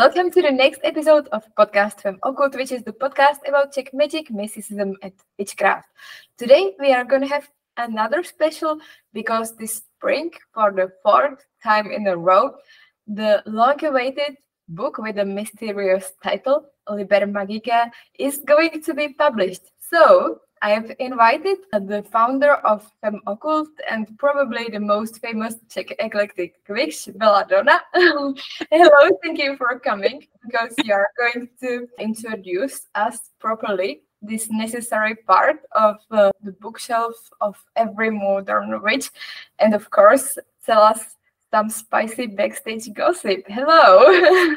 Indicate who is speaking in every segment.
Speaker 1: Welcome to the next episode of Podcast Femme Occulte, which is the podcast about Czech magic, mysticism, and witchcraft. Today we are going to have another special because this spring, for the fourth time in a row, the long-awaited book with a mysterious title, Liber Magicae, is going to be published. So I have invited the founder of Femme Occulte and probably the most famous Czech eclectic witch, Belladonna. Hello, thank you for coming because you are going to introduce us properly this necessary part of uh, the bookshelf of every modern witch and of course tell us some spicy backstage gossip. Hello.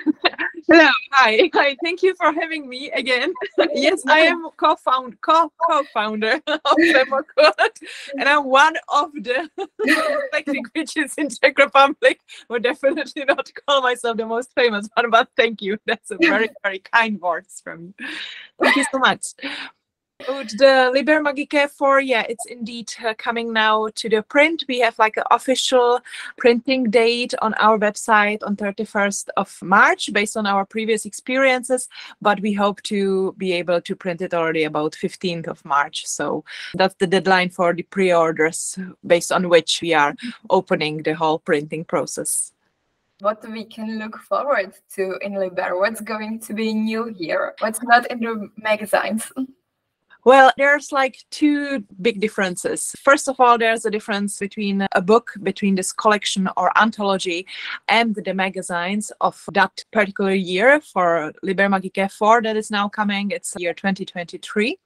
Speaker 2: Hello. Hi. Hi. Thank you for having me again. yes, I am co-found co co-founder of Femme Occulte, and I'm one of the eclectic witches in Czech Republic. Would definitely not call myself the most famous one, but thank you. That's a very very kind words from you. Thank you so much the Liber Magicae 4, yeah, it's indeed uh, coming now to the print. We have like an official printing date on our website on 31st of March based on our previous experiences, but we hope to be able to print it already about 15th of March. So that's the deadline for the pre-orders based on which we are opening the whole printing process
Speaker 1: what we can look forward to in Liber, what's going to be new here, what's not in the magazines.
Speaker 2: Well, there's like two big differences. First of all, there's a difference between a book, between this collection or anthology, and the magazines of that particular year for Liber Magicae 4 that is now coming. It's year 2023.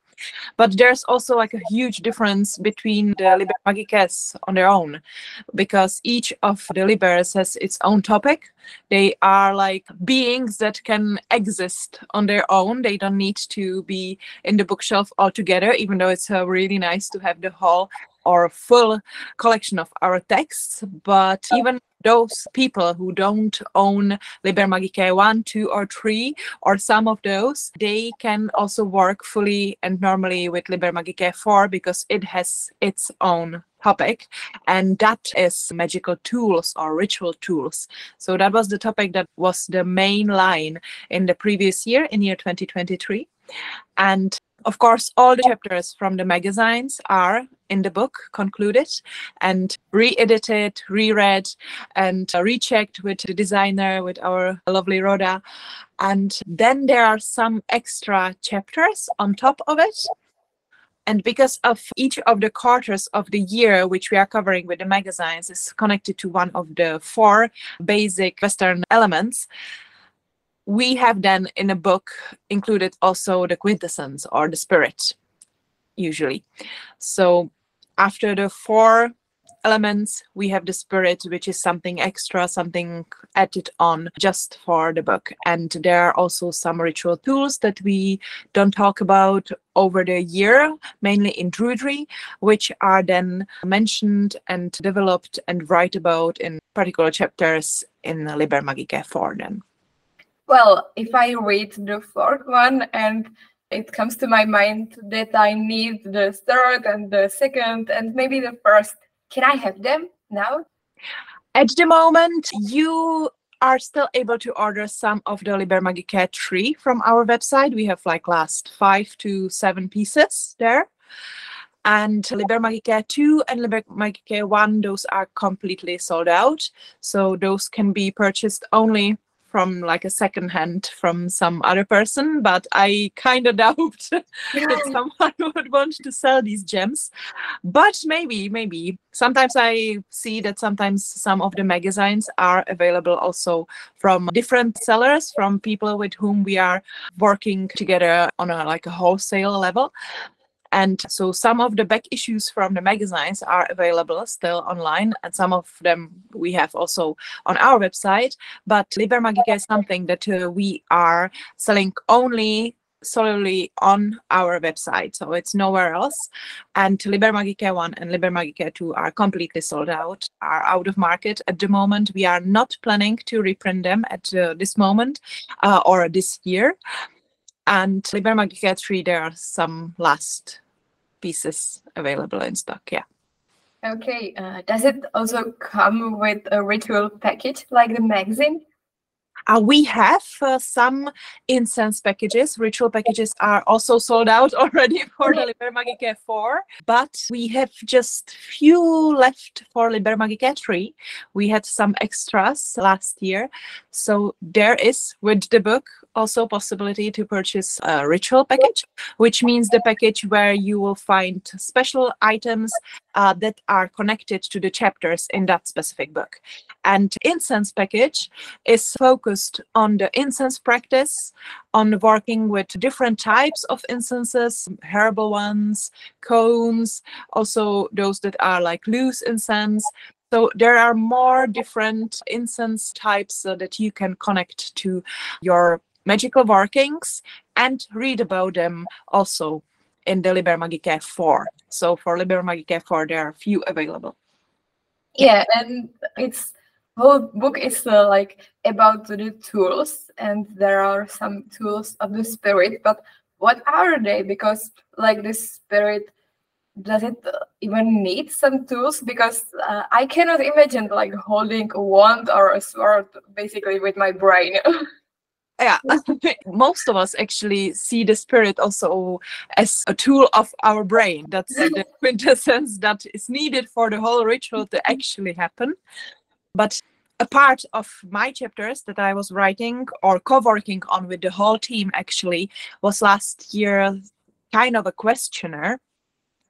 Speaker 2: But there's also like a huge difference between the Liber Magiques on their own, because each of the Libers has its own topic. They are like beings that can exist on their own. They don't need to be in the bookshelf altogether, even though it's uh, really nice to have the whole or full collection of our texts. But oh. even those people who don't own Liber Magicae 1, 2, or 3, or some of those, they can also work fully and normally with Liber Magicae 4 because it has its own topic and that is magical tools or ritual tools so that was the topic that was the main line in the previous year in year 2023 and of course, all the chapters from the magazines are in the book concluded and re-edited, reread, and uh, rechecked with the designer, with our lovely Rhoda. And then there are some extra chapters on top of it. And because of each of the quarters of the year, which we are covering with the magazines, is connected to one of the four basic Western elements, we have then in a book included also the quintessence or the spirit usually. So after the four elements we have the spirit which is something extra something added on just for the book. And there are also some ritual tools that we don't talk about over the year mainly in druidry which are then mentioned and developed and write about in particular chapters in liber magicae 4 then
Speaker 1: well, if I read the fourth one and it comes to my mind that I need the third and the second and maybe the first, can I have them now?
Speaker 2: At the moment, you are still able to order some of the Liber Magicae 3 from our website. We have like last five to seven pieces there. And Liber Magicae 2 and Liber Magicae 1, those are completely sold out. So those can be purchased only from like a second hand from some other person, but I kind of doubt that someone would want to sell these gems. But maybe, maybe. Sometimes I see that sometimes some of the magazines are available also from different sellers, from people with whom we are working together on a like a wholesale level. And so some of the back issues from the magazines are available still online, and some of them we have also on our website. But Liber Magicae is something that uh, we are selling only solely on our website, so it's nowhere else. And Liber Magicae 1 and Liber Magicae 2 are completely sold out, are out of market at the moment. We are not planning to reprint them at uh, this moment uh, or this year. And Liber Magicae 3, there are some last pieces available in stock. Yeah.
Speaker 1: Okay. Uh, does it also come with a ritual package like the magazine?
Speaker 2: Uh, we have uh, some incense packages. Ritual packages are also sold out already for the Liber Magicae 4, but we have just few left for Liber Magicae 3. We had some extras last year. So there is, with the book, also possibility to purchase a ritual package, which means the package where you will find special items uh, that are connected to the chapters in that specific book. And incense package is focused on the incense practice, on working with different types of incenses, herbal ones, cones, also those that are like loose incense, so there are more different incense types uh, that you can connect to your magical workings and read about them also in the Liber Magicae 4. So for Liber Magicae 4, there are few available.
Speaker 1: Yeah, and it's whole book is uh, like about the tools, and there are some tools of the spirit. But what are they? Because like the spirit, does it even need some tools? Because uh, I cannot imagine like holding a wand or a sword basically with my brain.
Speaker 2: yeah most of us actually see the spirit also as a tool of our brain. That's the quintessence that is needed for the whole ritual to actually happen. But a part of my chapters that i was writing or co-working on with the whole team actually was last year kind of a questionnaire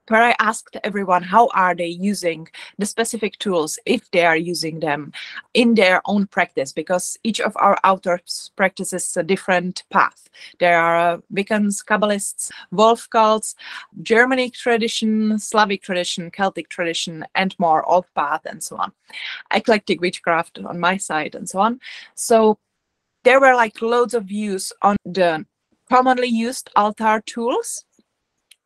Speaker 2: where I asked everyone how are they using the specific tools if they are using them in their own practice because each of our authors practices a different path. There are Wiccans, Kabbalists, Wolf cults, Germanic tradition, Slavic tradition, Celtic tradition, and more old path and so on. Eclectic witchcraft on my side and so on. So there were like loads of views on the commonly used altar tools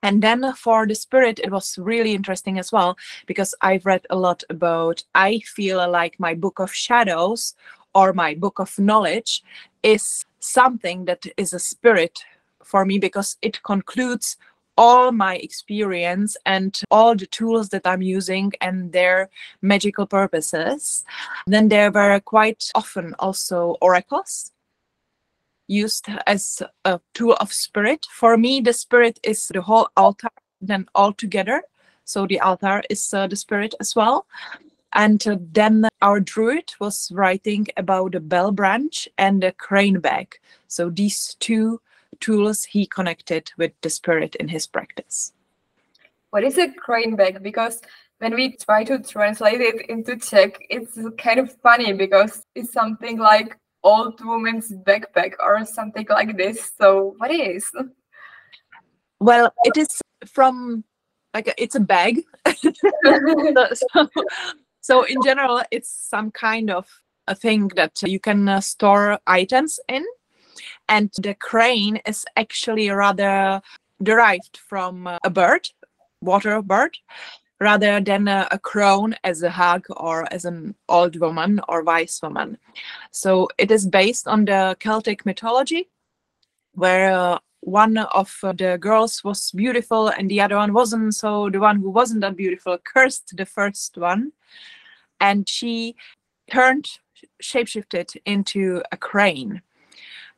Speaker 2: and then for the spirit it was really interesting as well because i've read a lot about i feel like my book of shadows or my book of knowledge is something that is a spirit for me because it concludes all my experience and all the tools that I'm using and their magical purposes. Then there were quite often also oracles used as a tool of spirit. For me, the spirit is the whole altar, then all together. So the altar is uh, the spirit as well. And uh, then our druid was writing about the bell branch and the crane bag. So these two tools he connected with the spirit in his practice.
Speaker 1: What is a crane bag? Because when we try to translate it into Czech, it's kind of funny because it's something like old woman's backpack or something like this. So what is?
Speaker 2: Well, it is from like it's a bag. so, so, in general, it's some kind of a thing that you can uh, store items in, and the crane is actually rather derived from uh, a bird, water bird, rather than a, a crone as a hag or as an old woman or wise woman. So it is based on the Celtic mythology, where uh, one of the girls was beautiful and the other one wasn't. So the one who wasn't that beautiful cursed the first one, and she turned shapeshifted into a crane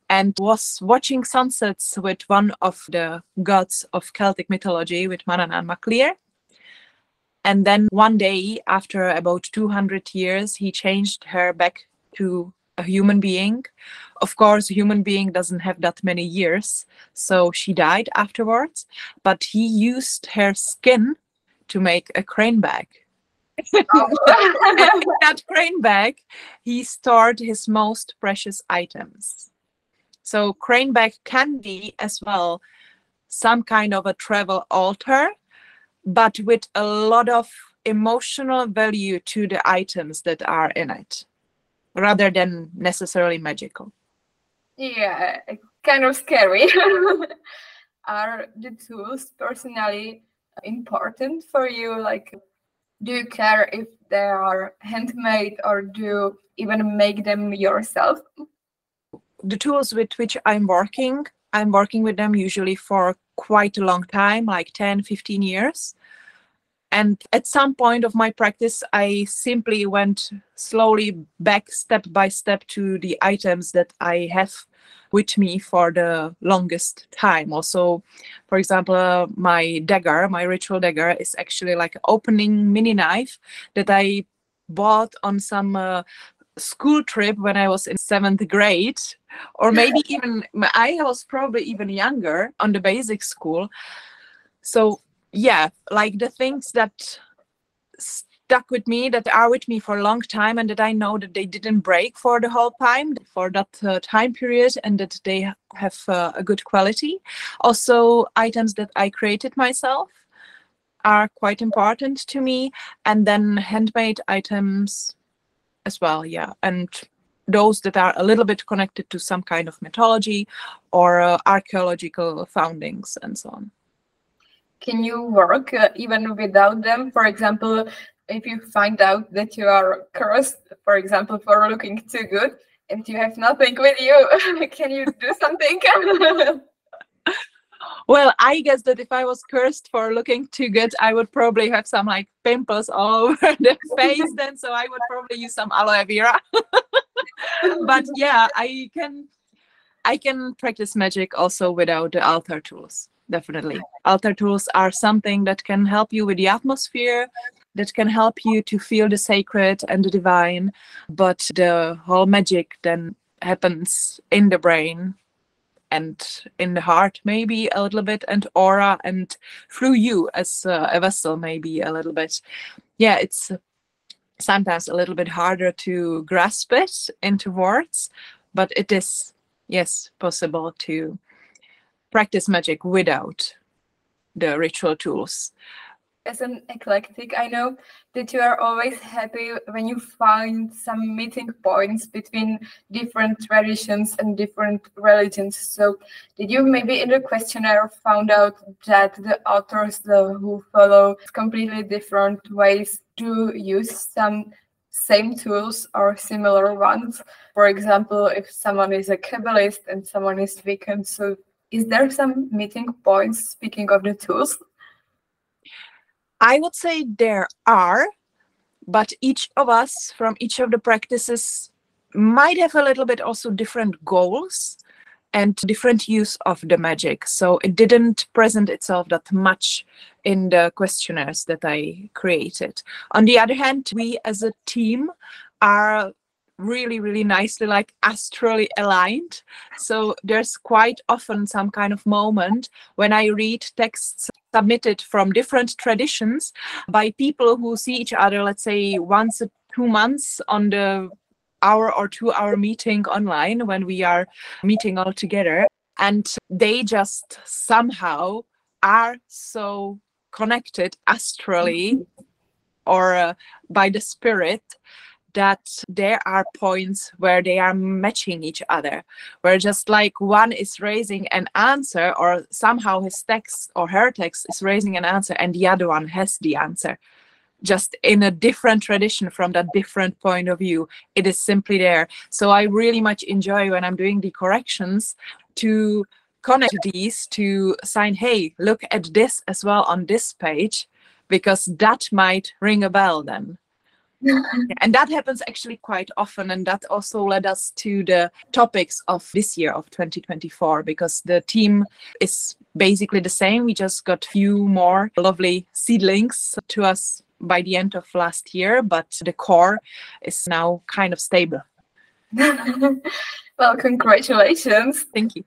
Speaker 2: and was watching sunsets with one of the gods of Celtic mythology, with Manannán mac Lir. And then one day, after about 200 years, he changed her back to a human being. Of course, a human being doesn't have that many years, so she died afterwards. But he used her skin to make a crane bag. that crane bag, he stored his most precious items. So, crane bag can be as well some kind of a travel altar but with a lot of emotional value to the items that are in it rather than necessarily magical.
Speaker 1: Yeah, kind of scary. are the tools personally important for you? Like, do you care if they are handmade or do you even make them yourself?
Speaker 2: The tools with which I'm working, I'm working with them usually for quite a long time, like 10, 15 years. And at some point of my practice, I simply went slowly back step by step to the items that I have with me for the longest time. Also, for example, uh, my dagger, my ritual dagger, is actually like an opening mini knife that I bought on some uh, school trip when I was in seventh grade, or maybe even I was probably even younger on the basic school. So yeah, like the things that stuck with me, that are with me for a long time, and that I know that they didn't break for the whole time, for that uh, time period, and that they have uh, a good quality. Also, items that I created myself are quite important to me, and then handmade items as well, yeah, and those that are a little bit connected to some kind of mythology or uh, archaeological foundings and so on
Speaker 1: can you work uh, even without them? For example, if you find out that you are cursed, for example, for looking too good, and you have nothing with you, can you do something?
Speaker 2: well, I guess that if I was cursed for looking too good, I would probably have some like pimples all over the face then, so I would probably use some aloe vera. but yeah, I can I can practice magic also without the altar tools definitely. Altar tools are something that can help you with the atmosphere, that can help you to feel the sacred and the divine, but the whole magic then happens in the brain and in the heart maybe a little bit and aura and through you as uh, a vessel maybe a little bit yeah it's sometimes a little bit harder to grasp it into words but it is yes possible to practice magic without the ritual tools.
Speaker 1: As an eclectic, I know that you are always happy when you find some meeting points between different traditions and different religions. So, did you maybe in the questionnaire found out that the authors who follow completely different ways to use some same tools or similar ones? For example, if someone is a Kabbalist and someone is Wiccan, so is there some meeting points speaking of the tools?
Speaker 2: I would say there are, but each of us from each of the practices might have a little bit also different goals and different use of the magic. So it didn't present itself that much in the questionnaires that I created. On the other hand, we as a team are really really nicely like astrally aligned so there's quite often some kind of moment when i read texts submitted from different traditions by people who see each other let's say once a two months on the hour or two hour meeting online when we are meeting all together. And they just somehow are so connected astrally or uh, by the spirit that there are points where they are matching each other, where just like one is raising an answer, or somehow his text or her text is raising an answer, and the other one has the answer. Just in a different tradition from that different point of view, it is simply there. So I really much enjoy when I'm doing the corrections to connect these to sign, hey, look at this as well on this page, because that might ring a bell then and that happens actually quite often and that also led us to the topics of this year of 2024 because the team is basically the same. We just got a few more lovely seedlings to us by the end of last year but the core is now kind of stable.
Speaker 1: Well congratulations.
Speaker 2: Thank you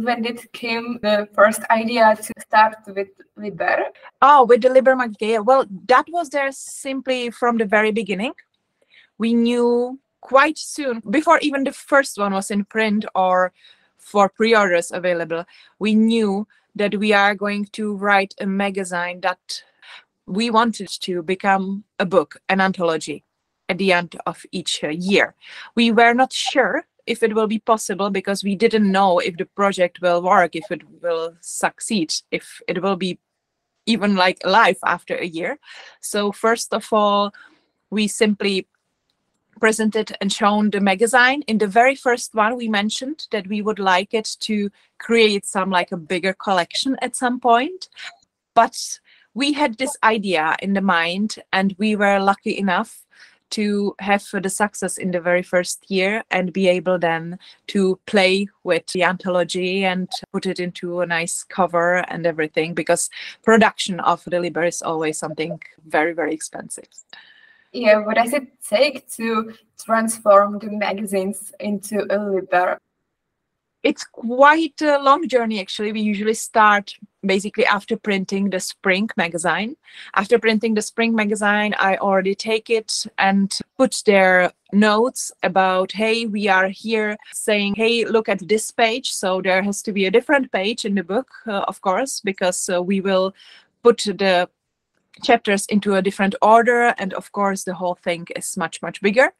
Speaker 1: when did came the first idea to start with Liber?
Speaker 2: Oh, with the Liber Magia. Well, that was there simply from the very beginning. We knew quite soon, before even the first one was in print or for pre-orders available, we knew that we are going to write a magazine that we wanted to become a book, an anthology at the end of each year. We were not sure if it will be possible because we didn't know if the project will work, if it will succeed, if it will be even like alive after a year. So first of all, we simply presented and shown the magazine. In the very first one, we mentioned that we would like it to create some like a bigger collection at some point. But we had this idea in the mind and we were lucky enough to have the success in the very first year and be able then to play with the anthology and put it into a nice cover and everything because production of the liber is always something very very expensive.
Speaker 1: Yeah what does it take to transform the magazines into a liber
Speaker 2: it's quite a long journey actually. We usually start basically after printing the spring magazine. After printing the spring magazine i already take it and put their notes about hey we are here saying hey look at this page. So there has to be a different page in the book uh, of course because uh, we will put the chapters into a different order and of course the whole thing is much much bigger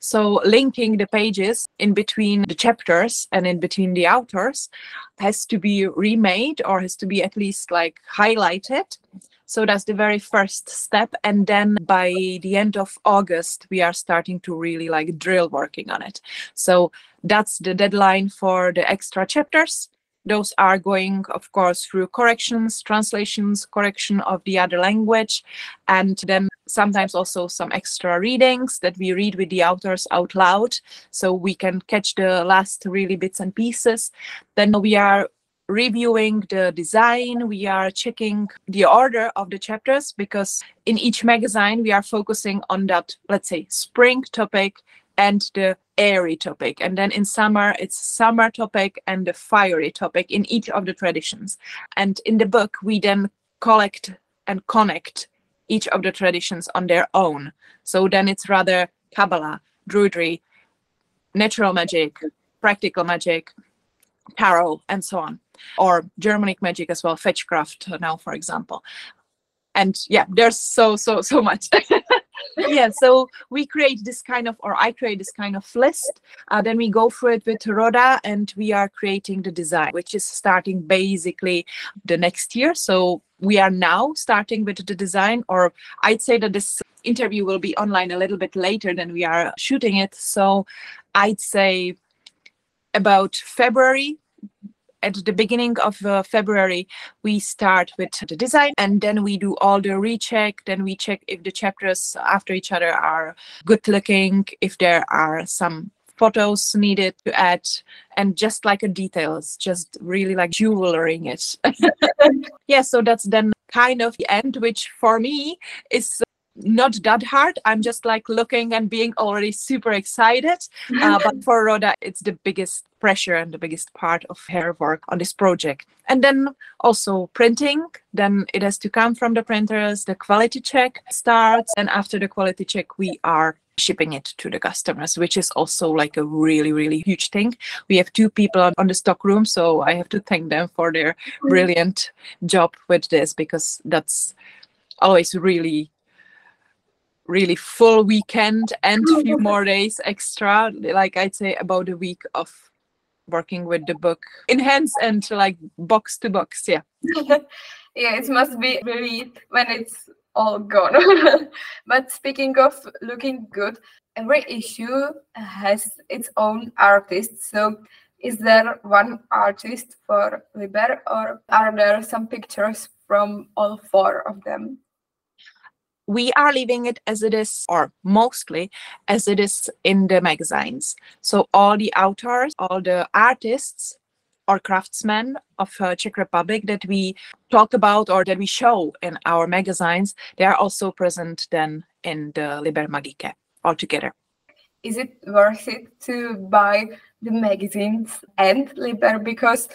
Speaker 2: so linking the pages in between the chapters and in between the authors has to be remade or has to be at least like highlighted. So that's the very first step. And then by the end of August, we are starting to really like drill working on it. So that's the deadline for the extra chapters. Those are going, of course, through corrections, translations, correction of the other language, and then sometimes also some extra readings that we read with the authors out loud so we can catch the last really bits and pieces. Then we are reviewing the design we are checking the order of the chapters because in each magazine we are focusing on that let's say spring topic and the airy topic. And then in summer, it's summer topic and the fiery topic in each of the traditions. And in the book, we then collect and connect each of the traditions on their own. So then it's rather Kabbalah, Druidry, natural magic, practical magic, tarot, and so on. Or Germanic magic as well, Fetchcraft now, for example. And yeah, there's so, so, so much. yeah so we create this kind of or i create this kind of list. Uh, then we go through it with Roda and we are creating the design which is starting basically the next year. So we are now starting with the design or i'd say that this interview will be online a little bit later than we are shooting it. So i'd say about february at the beginning of uh, February, we start with the design and then we do all the recheck. Then we check if the chapters after each other are good looking, if there are some photos needed to add and just like a details just really like jewelering it yeah so that's then kind of the end which for me is not that hard. I'm just like looking and being already super excited. Uh, but for Roda, it's the biggest pressure and the biggest part of her work on this project. And then also printing, then it has to come from the printers. The quality check starts. And after the quality check, we are shipping it to the customers, which is also like a really, really huge thing. We have two people on, on the stock room, so I have to thank them for their mm. brilliant job with this because that's always really really full weekend and a few more days extra like i'd say about a week of working with the book in hands and like box to box yeah.
Speaker 1: Yeah it must be really when it's all gone. But speaking of looking good every issue has its own artist. So is there one artist for liber or are there some pictures from all four of them
Speaker 2: we are leaving it as it is, or mostly as it is in the magazines. So all the authors, all the artists or craftsmen of uh, Czech Republic that we talk about or that we show in our magazines, they are also present then in the Liber Magicae altogether.
Speaker 1: Is it worth it to buy the magazines and Liber because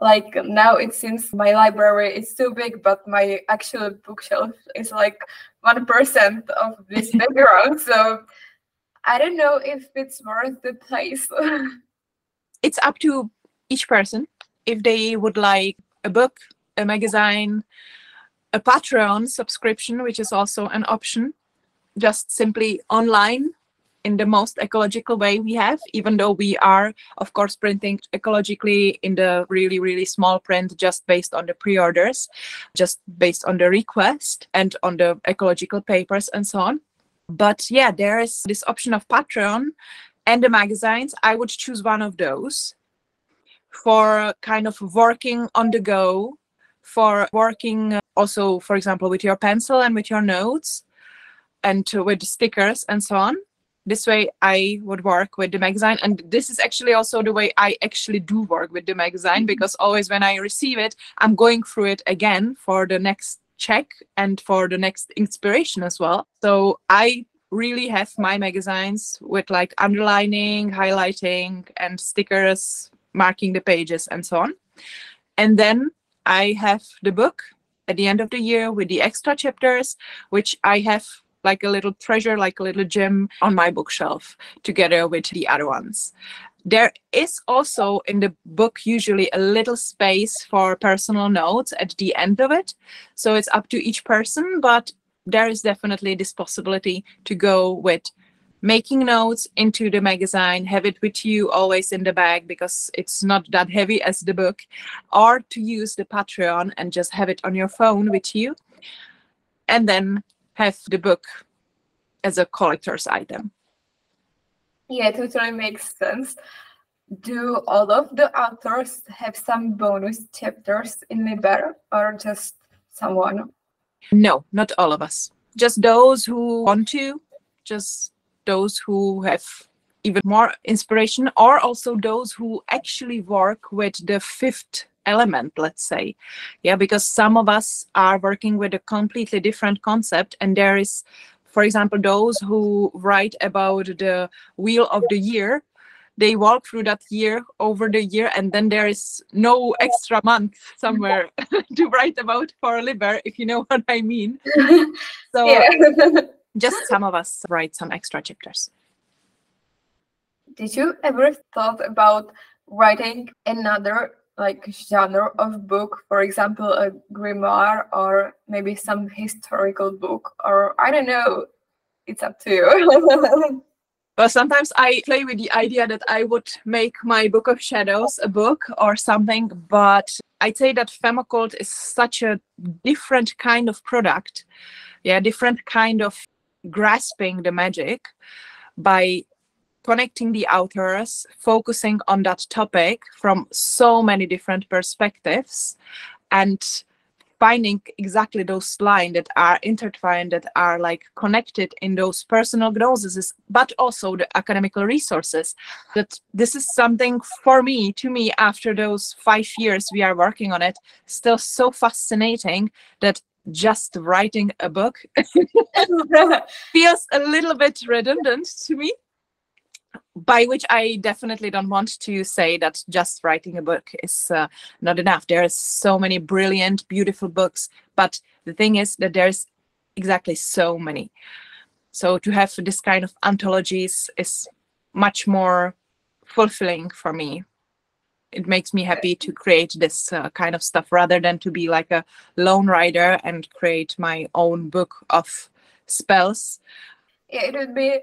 Speaker 1: like now it seems my library is too big but my actual bookshelf is like one percent of this background so i don't know if it's worth the place
Speaker 2: it's up to each person. If they would like a book a magazine a patreon subscription which is also an option just simply online in the most ecological way we have, even though we are, of course, printing ecologically in the really, really small print just based on the pre orders, just based on the request and on the ecological papers and so on. But yeah, there is this option of Patreon and the magazines. I would choose one of those for kind of working on the go, for working uh, also, for example, with your pencil and with your notes and with stickers and so on. This way I would work with the magazine. And this is actually also the way I actually do work with the magazine mm-hmm. because always when I receive it, I'm going through it again for the next check and for the next inspiration as well. So I really have my magazines with like underlining, highlighting, and stickers marking the pages and so on. And then I have the book at the end of the year with the extra chapters, which I have like a little treasure, like a little gem on my bookshelf together with the other ones. There is also in the book usually a little space for personal notes at the end of it. So it's up to each person, but there is definitely this possibility to go with making notes into the magazine, have it with you always in the bag because it's not that heavy as the book, or to use the Patreon and just have it on your phone with you, and then have the book as a collector's item.
Speaker 1: Yeah, totally makes sense. Do all of the authors have some bonus chapters in Liber or just someone?
Speaker 2: No, not all of us. Just those who want to, just those who have even more inspiration or also those who actually work with the fifth element let's say. Yeah because some of us are working with a completely different concept and there is for example those who write about the wheel of the year they walk through that year over the year and then there is no extra month somewhere to write about for Liber if you know what i mean. So just some of us write some extra chapters.
Speaker 1: Did you ever thought about writing another like genre of book, for example, a grimoire or maybe some historical book, or I don't know. It's up to you.
Speaker 2: Well, sometimes I play with the idea that I would make my Book of Shadows a book or something, but I'd say that Femme is such a different kind of product, yeah, different kind of grasping the magic by connecting the authors, focusing on that topic from so many different perspectives, and finding exactly those lines that are intertwined, that are like connected in those personal gnosis, but also the academical resources. That this is something for me, to me, after those five years we are working on it, still so fascinating that just writing a book feels a little bit redundant to me by which i definitely don't want to say that just writing a book is uh, not enough. There are so many brilliant beautiful books but the thing is that there's exactly so many. So to have this kind of anthologies is much more fulfilling for me. It makes me happy to create this uh, kind of stuff rather than to be like a lone writer and create my own book of spells.
Speaker 1: It would be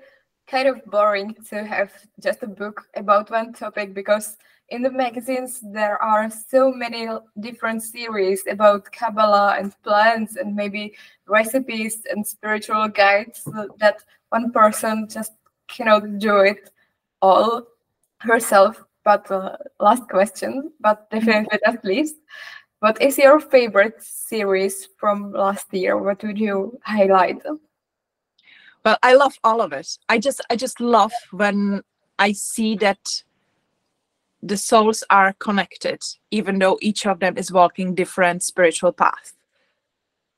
Speaker 1: kind of boring to have just a book about one topic because in the magazines there are so many different series about Kabbalah and plants and maybe recipes and spiritual guides that one person just cannot do it all herself but uh, last question, but definitely not least. What is your favorite series from last year? What would you highlight?
Speaker 2: Well, I love all of it. I just I just love when I see that the souls are connected, even though each of them is walking different spiritual paths.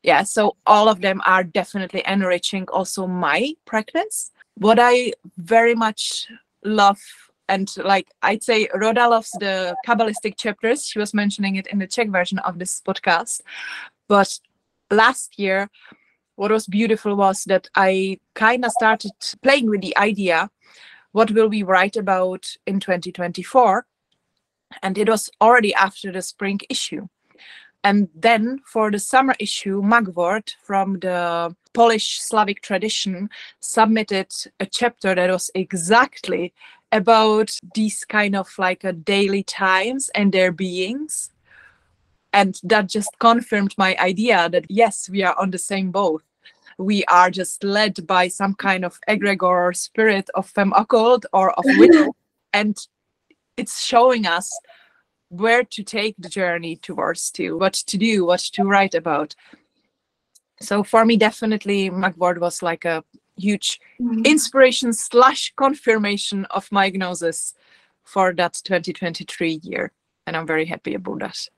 Speaker 2: Yeah, so all of them are definitely enriching also my practice. What I very much love and like I'd say Rhoda loves the Kabbalistic chapters. She was mentioning it in the Czech version of this podcast. But last year, what was beautiful was that I kind of started playing with the idea what will we write about in 2024? And it was already after the spring issue. And then for the summer issue, Mugwort from the Polish Slavic tradition submitted a chapter that was exactly about these kind of like a daily times and their beings and that just confirmed my idea that yes we are on the same boat we are just led by some kind of egregore or spirit of Femme Occulte or of witch and it's showing us where to take the journey towards to what to do what to write about So for me, definitely Mugwort was like a huge
Speaker 1: Mhm.
Speaker 2: inspiration slash confirmation of my gnosis for that 2023 year. And I'm very happy about that.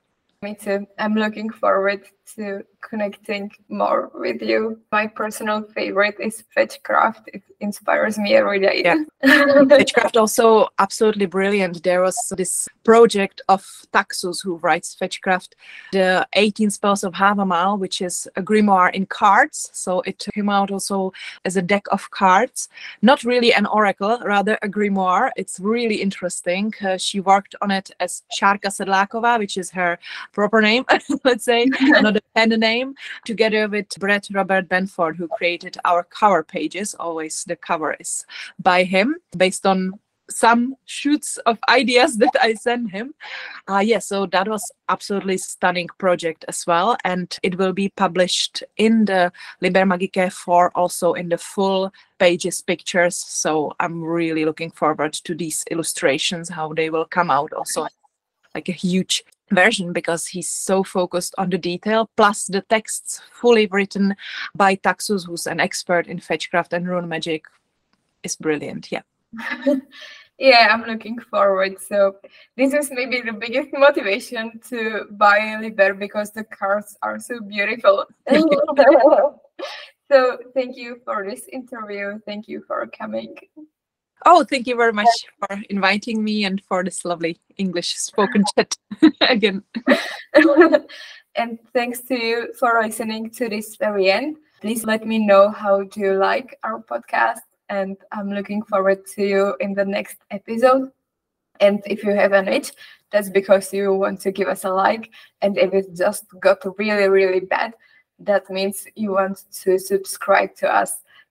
Speaker 1: Me too. I'm looking forward to connecting more with you. My personal favorite is Fetchcraft. It inspires me every day.
Speaker 2: Yeah. Fetchcraft also absolutely brilliant. There was this project of Taxus who writes Fetchcraft, the 18 spells of Havamal, which is a grimoire in cards. So it came out also as a deck of cards, not really an oracle, rather a grimoire. It's really interesting. Uh, she worked on it as Sharka Sedlakova, which is her proper name, let's say, not a pen name, together with Brett Robert Benford, who created our cover pages. Always the cover is by him based on some shoots of ideas that I sent him. Uh, yeah, so that was absolutely stunning project as well, and it will be published in the Liber Magicae for also in the full pages pictures. So I'm really looking forward to these illustrations, how they will come out also like a huge version because he's so focused on the detail plus the texts fully written by Taxus who's an expert in fetchcraft and rune magic is brilliant yeah
Speaker 1: yeah, I'm looking forward. So this is maybe the biggest motivation to buy Liber because the cards are so beautiful. so thank you for this interview. Thank you for coming.
Speaker 2: Oh thank you very much for inviting me and for this lovely english spoken chat again
Speaker 1: and thanks to you for listening to this very end. Please let me know how do you like our podcast and I'm looking forward to you in the next episode. And if you have an itch, that's because you want to give us a like. And if it just got really, really bad, that means you want to subscribe to us.